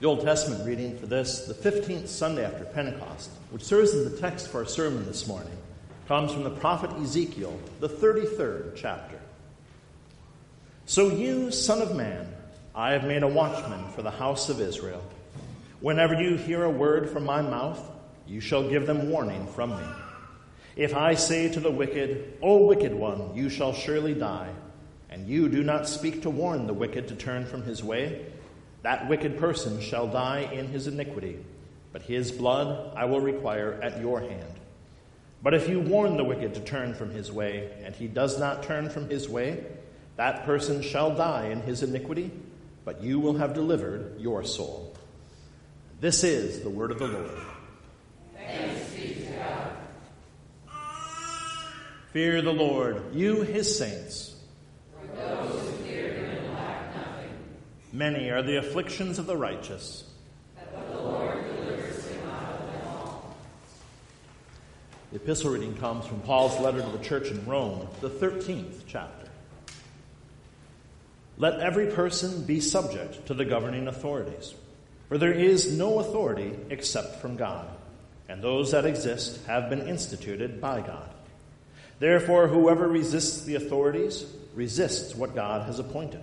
The Old Testament reading for this, the 15th Sunday after Pentecost, which serves as the text for our sermon this morning, comes from the prophet Ezekiel, the 33rd chapter. So you, Son of Man, I have made a watchman for the house of Israel. Whenever you hear a word from my mouth, you shall give them warning from me. If I say to the wicked, O wicked one, you shall surely die, and you do not speak to warn the wicked to turn from his way, that wicked person shall die in his iniquity, but his blood I will require at your hand. But if you warn the wicked to turn from his way, and he does not turn from his way, that person shall die in his iniquity, but you will have delivered your soul. This is the word of the Lord. Thanks be to God. Fear the Lord, you his saints Many are the afflictions of the righteous. The epistle reading comes from Paul's letter to the church in Rome, the 13th chapter. Let every person be subject to the governing authorities, for there is no authority except from God, and those that exist have been instituted by God. Therefore, whoever resists the authorities resists what God has appointed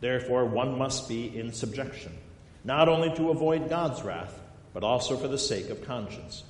Therefore, one must be in subjection, not only to avoid God's wrath, but also for the sake of conscience.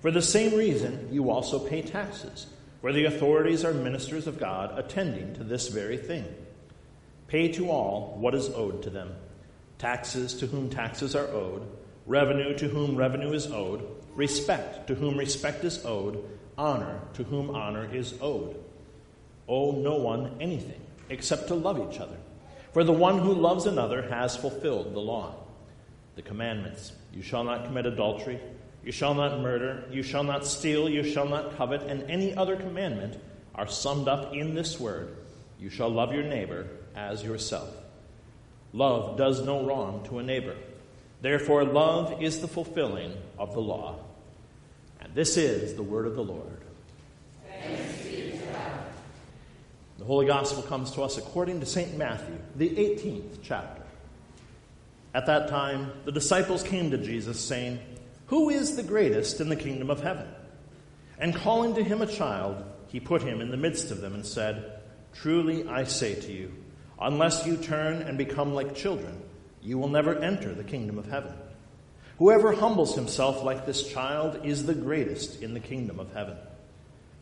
For the same reason, you also pay taxes, where the authorities are ministers of God attending to this very thing. Pay to all what is owed to them taxes to whom taxes are owed, revenue to whom revenue is owed, respect to whom respect is owed, honor to whom honor is owed. Owe no one anything except to love each other. For the one who loves another has fulfilled the law. The commandments you shall not commit adultery, you shall not murder, you shall not steal, you shall not covet, and any other commandment are summed up in this word you shall love your neighbor as yourself. Love does no wrong to a neighbor. Therefore, love is the fulfilling of the law. And this is the word of the Lord. The Holy Gospel comes to us according to St. Matthew, the 18th chapter. At that time, the disciples came to Jesus, saying, Who is the greatest in the kingdom of heaven? And calling to him a child, he put him in the midst of them and said, Truly I say to you, unless you turn and become like children, you will never enter the kingdom of heaven. Whoever humbles himself like this child is the greatest in the kingdom of heaven.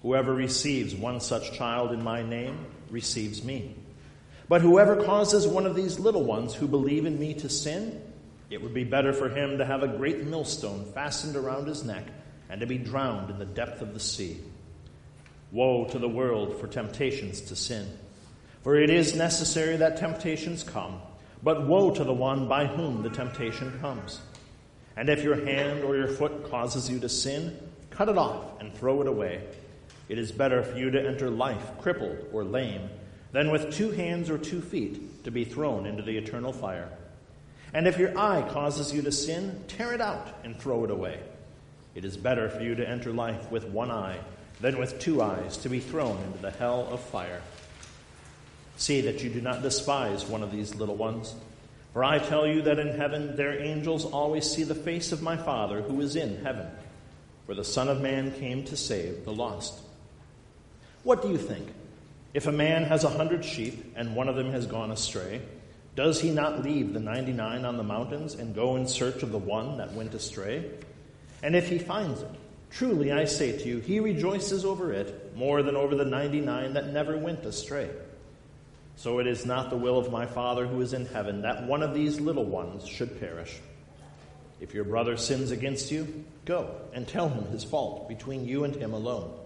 Whoever receives one such child in my name receives me. But whoever causes one of these little ones who believe in me to sin, it would be better for him to have a great millstone fastened around his neck and to be drowned in the depth of the sea. Woe to the world for temptations to sin. For it is necessary that temptations come, but woe to the one by whom the temptation comes. And if your hand or your foot causes you to sin, cut it off and throw it away. It is better for you to enter life crippled or lame than with two hands or two feet to be thrown into the eternal fire. And if your eye causes you to sin, tear it out and throw it away. It is better for you to enter life with one eye than with two eyes to be thrown into the hell of fire. See that you do not despise one of these little ones. For I tell you that in heaven their angels always see the face of my Father who is in heaven. For the Son of Man came to save the lost. What do you think? If a man has a hundred sheep and one of them has gone astray, does he not leave the ninety nine on the mountains and go in search of the one that went astray? And if he finds it, truly I say to you, he rejoices over it more than over the ninety nine that never went astray. So it is not the will of my Father who is in heaven that one of these little ones should perish. If your brother sins against you, go and tell him his fault between you and him alone.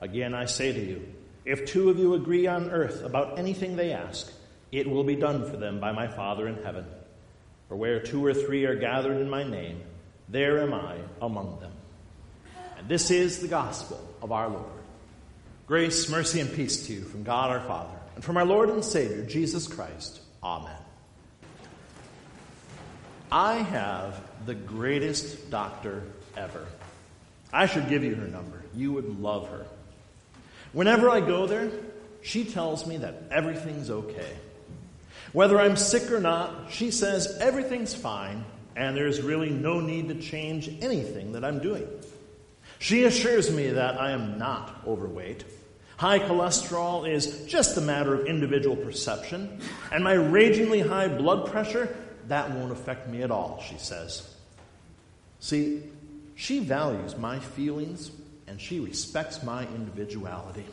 Again, I say to you, if two of you agree on earth about anything they ask, it will be done for them by my Father in heaven. For where two or three are gathered in my name, there am I among them. And this is the gospel of our Lord. Grace, mercy, and peace to you from God our Father and from our Lord and Savior, Jesus Christ. Amen. I have the greatest doctor ever. I should give you her number. You would love her. Whenever I go there, she tells me that everything's okay. Whether I'm sick or not, she says everything's fine and there's really no need to change anything that I'm doing. She assures me that I am not overweight. High cholesterol is just a matter of individual perception, and my ragingly high blood pressure, that won't affect me at all, she says. See, she values my feelings and she respects my individuality.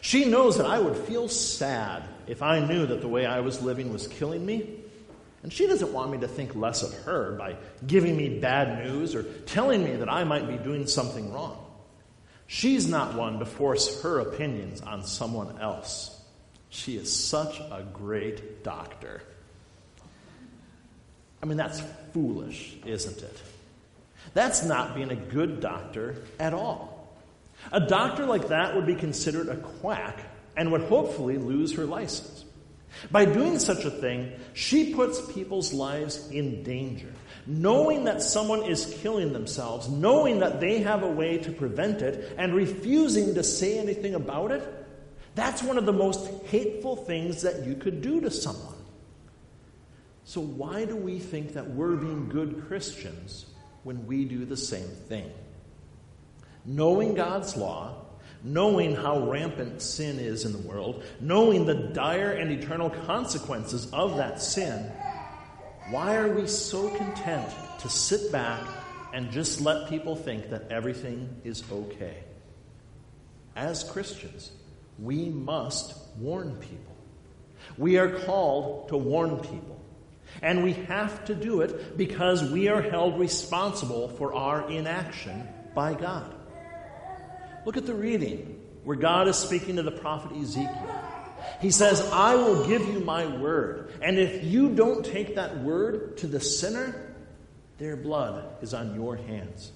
She knows that I would feel sad if I knew that the way I was living was killing me. And she doesn't want me to think less of her by giving me bad news or telling me that I might be doing something wrong. She's not one to force her opinions on someone else. She is such a great doctor. I mean, that's foolish, isn't it? That's not being a good doctor at all. A doctor like that would be considered a quack and would hopefully lose her license. By doing such a thing, she puts people's lives in danger. Knowing that someone is killing themselves, knowing that they have a way to prevent it, and refusing to say anything about it, that's one of the most hateful things that you could do to someone. So, why do we think that we're being good Christians when we do the same thing? knowing God's law, knowing how rampant sin is in the world, knowing the dire and eternal consequences of that sin, why are we so content to sit back and just let people think that everything is okay? As Christians, we must warn people. We are called to warn people. And we have to do it because we are held responsible for our inaction by God. Look at the reading where God is speaking to the prophet Ezekiel. He says, I will give you my word. And if you don't take that word to the sinner, their blood is on your hands.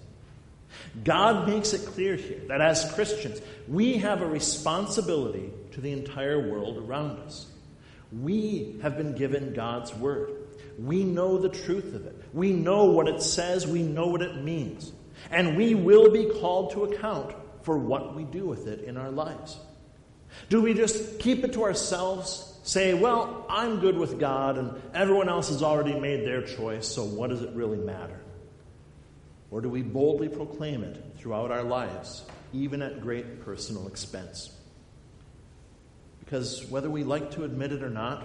God makes it clear here that as Christians, we have a responsibility to the entire world around us. We have been given God's word. We know the truth of it. We know what it says. We know what it means. And we will be called to account for what we do with it in our lives? Do we just keep it to ourselves, say, well, I'm good with God and everyone else has already made their choice, so what does it really matter? Or do we boldly proclaim it throughout our lives, even at great personal expense? Because whether we like to admit it or not,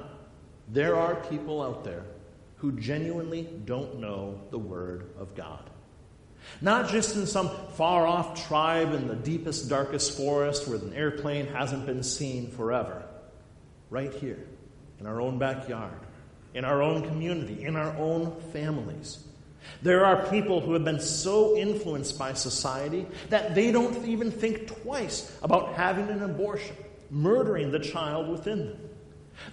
there are people out there who genuinely don't know the Word of God. Not just in some far off tribe in the deepest, darkest forest where an airplane hasn't been seen forever. Right here, in our own backyard, in our own community, in our own families. There are people who have been so influenced by society that they don't even think twice about having an abortion, murdering the child within them.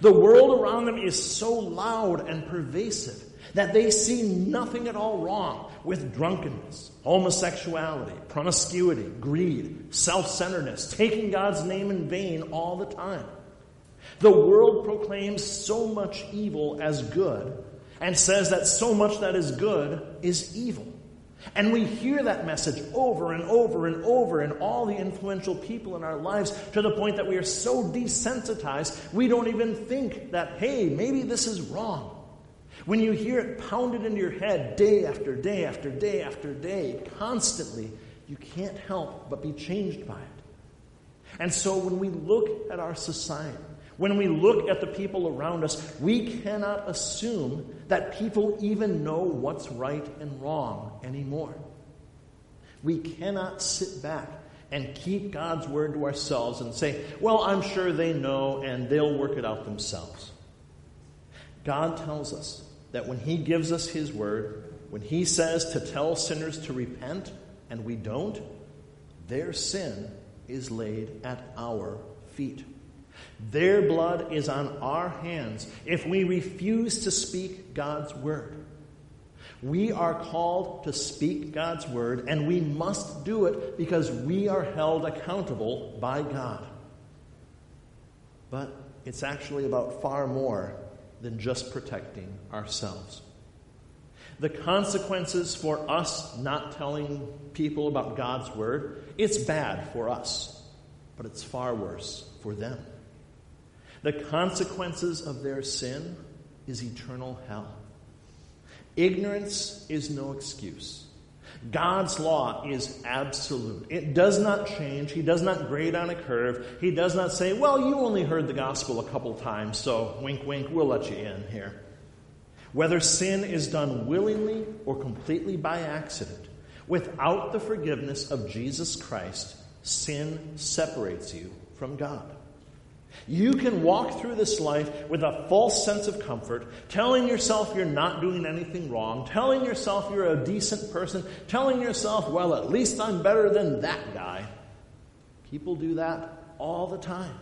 The world around them is so loud and pervasive that they see nothing at all wrong with drunkenness, homosexuality, promiscuity, greed, self centeredness, taking God's name in vain all the time. The world proclaims so much evil as good and says that so much that is good is evil. And we hear that message over and over and over in all the influential people in our lives to the point that we are so desensitized, we don't even think that, hey, maybe this is wrong. When you hear it pounded into your head day after day after day after day, constantly, you can't help but be changed by it. And so when we look at our society, when we look at the people around us, we cannot assume that people even know what's right and wrong anymore. We cannot sit back and keep God's word to ourselves and say, well, I'm sure they know and they'll work it out themselves. God tells us that when He gives us His word, when He says to tell sinners to repent and we don't, their sin is laid at our feet. Their blood is on our hands if we refuse to speak God's word. We are called to speak God's word, and we must do it because we are held accountable by God. But it's actually about far more than just protecting ourselves. The consequences for us not telling people about God's word, it's bad for us, but it's far worse for them. The consequences of their sin is eternal hell. Ignorance is no excuse. God's law is absolute. It does not change. He does not grade on a curve. He does not say, well, you only heard the gospel a couple times, so wink, wink, we'll let you in here. Whether sin is done willingly or completely by accident, without the forgiveness of Jesus Christ, sin separates you from God. You can walk through this life with a false sense of comfort, telling yourself you're not doing anything wrong, telling yourself you're a decent person, telling yourself, well, at least I'm better than that guy. People do that all the time.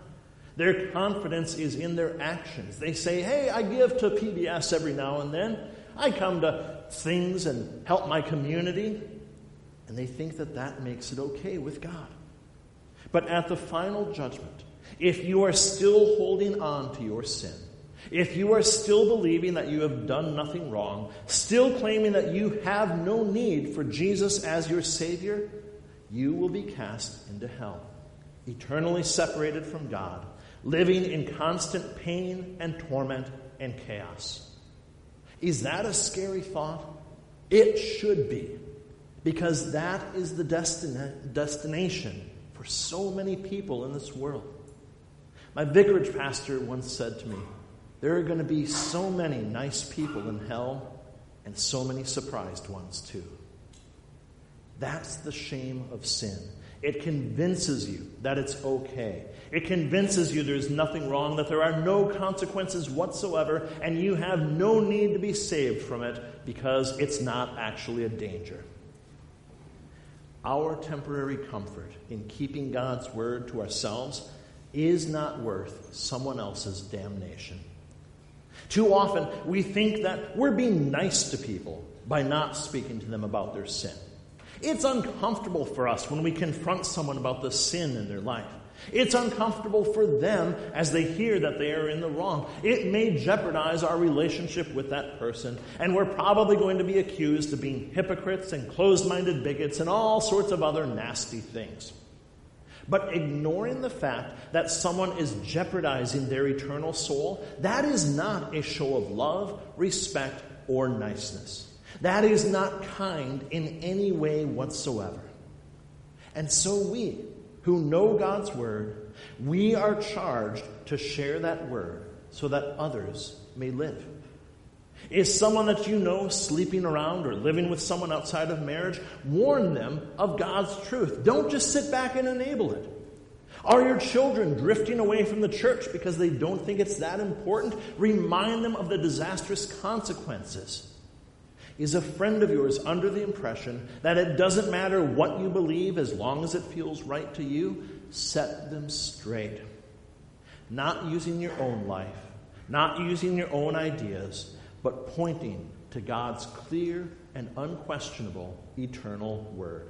Their confidence is in their actions. They say, hey, I give to PBS every now and then. I come to things and help my community. And they think that that makes it okay with God. But at the final judgment, if you are still holding on to your sin, if you are still believing that you have done nothing wrong, still claiming that you have no need for Jesus as your Savior, you will be cast into hell, eternally separated from God, living in constant pain and torment and chaos. Is that a scary thought? It should be, because that is the destina- destination for so many people in this world. My vicarage pastor once said to me, There are going to be so many nice people in hell and so many surprised ones too. That's the shame of sin. It convinces you that it's okay. It convinces you there's nothing wrong, that there are no consequences whatsoever, and you have no need to be saved from it because it's not actually a danger. Our temporary comfort in keeping God's word to ourselves is not worth someone else's damnation. Too often, we think that we're being nice to people by not speaking to them about their sin. It's uncomfortable for us when we confront someone about the sin in their life. It's uncomfortable for them as they hear that they are in the wrong. It may jeopardize our relationship with that person, and we're probably going to be accused of being hypocrites and closed minded bigots and all sorts of other nasty things. But ignoring the fact that someone is jeopardizing their eternal soul, that is not a show of love, respect, or niceness. That is not kind in any way whatsoever. And so we, who know God's word, we are charged to share that word so that others may live. Is someone that you know sleeping around or living with someone outside of marriage? Warn them of God's truth. Don't just sit back and enable it. Are your children drifting away from the church because they don't think it's that important? Remind them of the disastrous consequences. Is a friend of yours under the impression that it doesn't matter what you believe as long as it feels right to you? Set them straight. Not using your own life, not using your own ideas, but pointing to God's clear and unquestionable eternal word.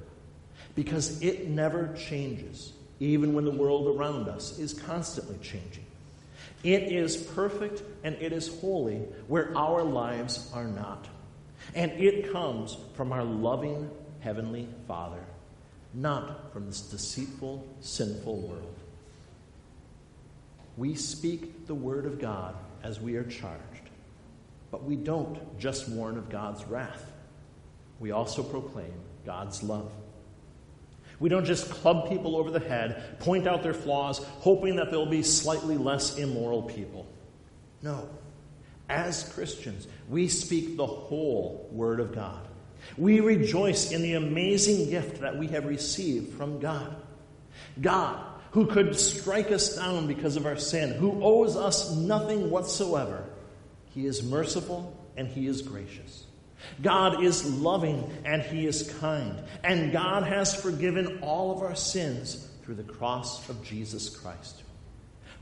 Because it never changes, even when the world around us is constantly changing. It is perfect and it is holy where our lives are not. And it comes from our loving Heavenly Father, not from this deceitful, sinful world. We speak the Word of God as we are charged. But we don't just warn of God's wrath, we also proclaim God's love. We don't just club people over the head, point out their flaws, hoping that they'll be slightly less immoral people. No. As Christians, we speak the whole Word of God, We rejoice in the amazing gift that we have received from God. God, who could strike us down because of our sin, who owes us nothing whatsoever, He is merciful and He is gracious. God is loving and He is kind. And God has forgiven all of our sins through the cross of Jesus Christ.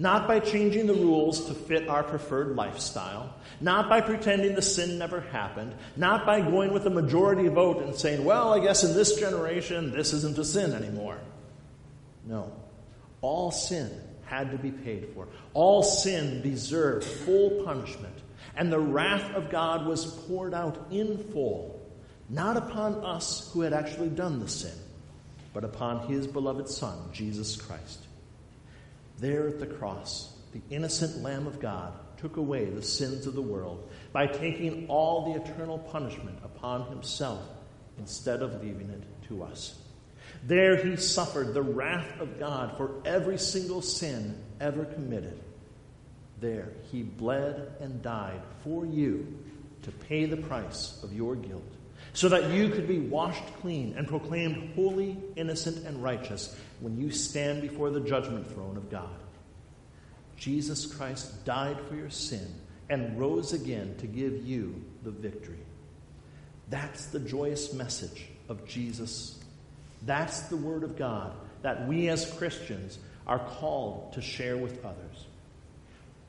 Not by changing the rules to fit our preferred lifestyle, not by pretending the sin never happened, not by going with the majority vote and saying, well, I guess in this generation this isn't a sin anymore. No. All sin had to be paid for. All sin deserved full punishment. And the wrath of God was poured out in full, not upon us who had actually done the sin, but upon his beloved Son, Jesus Christ. There at the cross, the innocent Lamb of God took away the sins of the world by taking all the eternal punishment upon himself instead of leaving it to us. There he suffered the wrath of God for every single sin ever committed. There he bled and died for you to pay the price of your guilt, so that you could be washed clean and proclaimed holy, innocent, and righteous when you stand before the judgment throne of God. Jesus Christ died for your sin and rose again to give you the victory. That's the joyous message of Jesus that's the Word of God that we as Christians are called to share with others.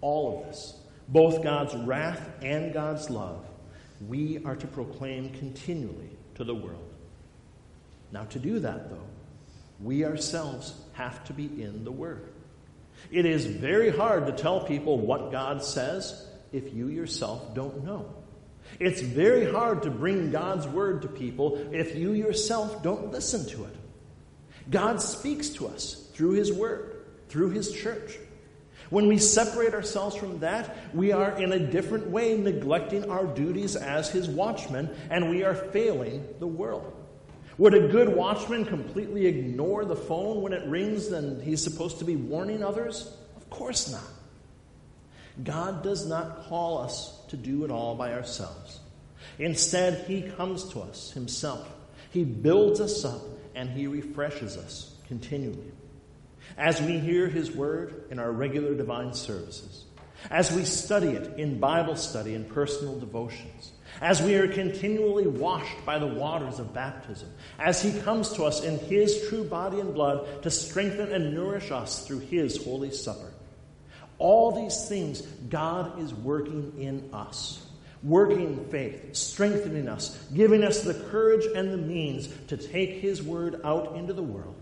All of this, both God's wrath and God's love, we are to proclaim continually to the world. Now, to do that, though, we ourselves have to be in the Word. It is very hard to tell people what God says if you yourself don't know. It's very hard to bring God's word to people if you yourself don't listen to it. God speaks to us through His word, through His church. When we separate ourselves from that, we are in a different way neglecting our duties as His watchmen, and we are failing the world. Would a good watchman completely ignore the phone when it rings and he's supposed to be warning others? Of course not. God does not call us to do it all by ourselves. Instead, He comes to us Himself. He builds us up and He refreshes us continually. As we hear His Word in our regular divine services, as we study it in Bible study and personal devotions, as we are continually washed by the waters of baptism, as He comes to us in His true body and blood to strengthen and nourish us through His Holy Supper. All these things God is working in us, working faith, strengthening us, giving us the courage and the means to take His word out into the world.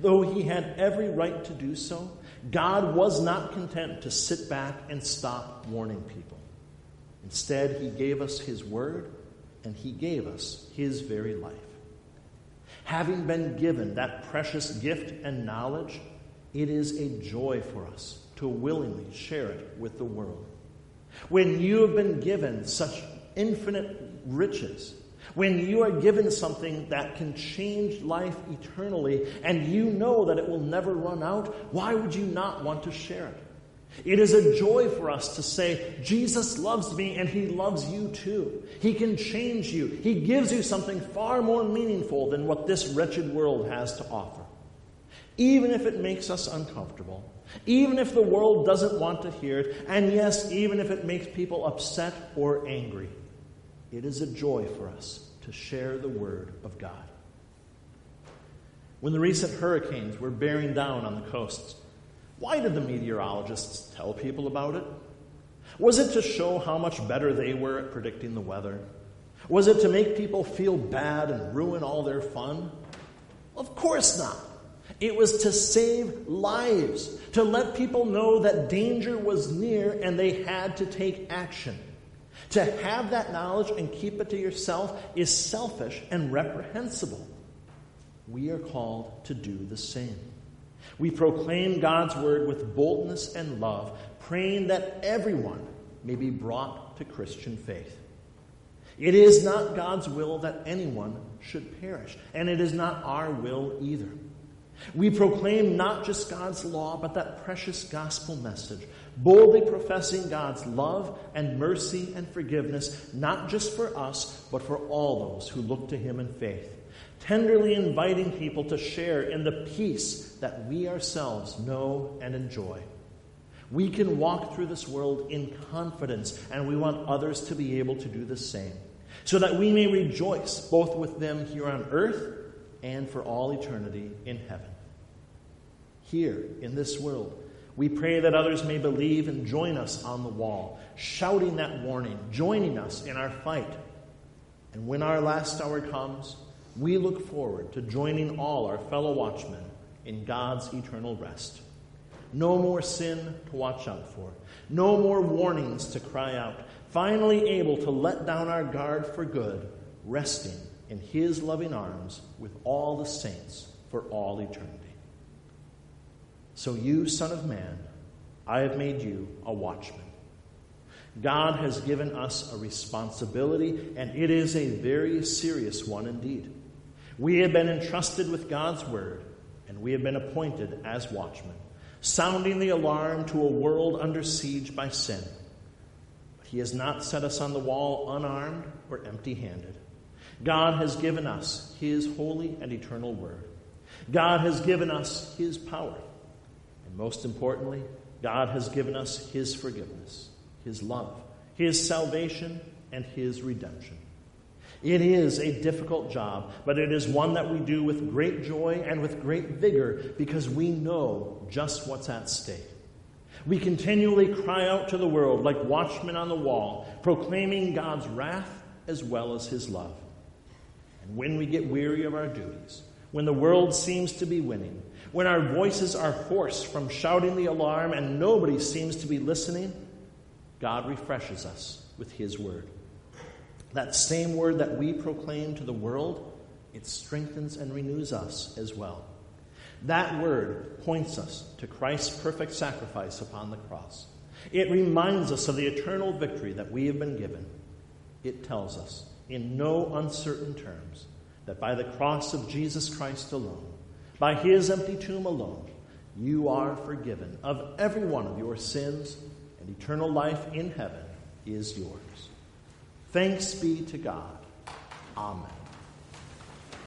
Though He had every right to do so, God was not content to sit back and stop warning people. Instead, He gave us His word and He gave us His very life. Having been given that precious gift and knowledge, it is a joy for us to willingly share it with the world. When you have been given such infinite riches, when you are given something that can change life eternally and you know that it will never run out, why would you not want to share it? It is a joy for us to say, Jesus loves me and he loves you too. He can change you. He gives you something far more meaningful than what this wretched world has to offer. Even if it makes us uncomfortable, even if the world doesn't want to hear it, and yes, even if it makes people upset or angry, it is a joy for us to share the Word of God. When the recent hurricanes were bearing down on the coasts, why did the meteorologists tell people about it? Was it to show how much better they were at predicting the weather? Was it to make people feel bad and ruin all their fun? Of course not. It was to save lives, to let people know that danger was near and they had to take action. To have that knowledge and keep it to yourself is selfish and reprehensible. We are called to do the same. We proclaim God's word with boldness and love, praying that everyone may be brought to Christian faith. It is not God's will that anyone should perish, and it is not our will either. We proclaim not just God's law, but that precious gospel message, boldly professing God's love and mercy and forgiveness, not just for us, but for all those who look to Him in faith, tenderly inviting people to share in the peace that we ourselves know and enjoy. We can walk through this world in confidence, and we want others to be able to do the same, so that we may rejoice both with them here on earth and for all eternity in heaven. Here in this world, we pray that others may believe and join us on the wall, shouting that warning, joining us in our fight. And when our last hour comes, we look forward to joining all our fellow watchmen in God's eternal rest. No more sin to watch out for. No more warnings to cry out. Finally, able to let down our guard for good, resting in His loving arms with all the saints for all eternity. So, you, Son of Man, I have made you a watchman. God has given us a responsibility, and it is a very serious one indeed. We have been entrusted with God's word, and we have been appointed as watchmen sounding the alarm to a world under siege by sin. But He has not set us on the wall unarmed or empty handed. God has given us His holy and eternal word. God has given us His power. And most importantly, God has given us His forgiveness, His love, His salvation, and His redemption. It is a difficult job, but it is one that we do with great joy and with great vigor because we know just what's at stake. We continually cry out to the world like watchmen on the wall, proclaiming God's wrath as well as his love. And when we get weary of our duties, when the world seems to be winning, when our voices are hoarse from shouting the alarm and nobody seems to be listening, God refreshes us with his word. That same word that we proclaim to the world, it strengthens and renews us as well. That word points us to Christ's perfect sacrifice upon the cross. It reminds us of the eternal victory that we have been given. It tells us, in no uncertain terms, that by the cross of Jesus Christ alone, by his empty tomb alone, you are forgiven of every one of your sins, and eternal life in heaven is yours. Thanks be to God. Amen.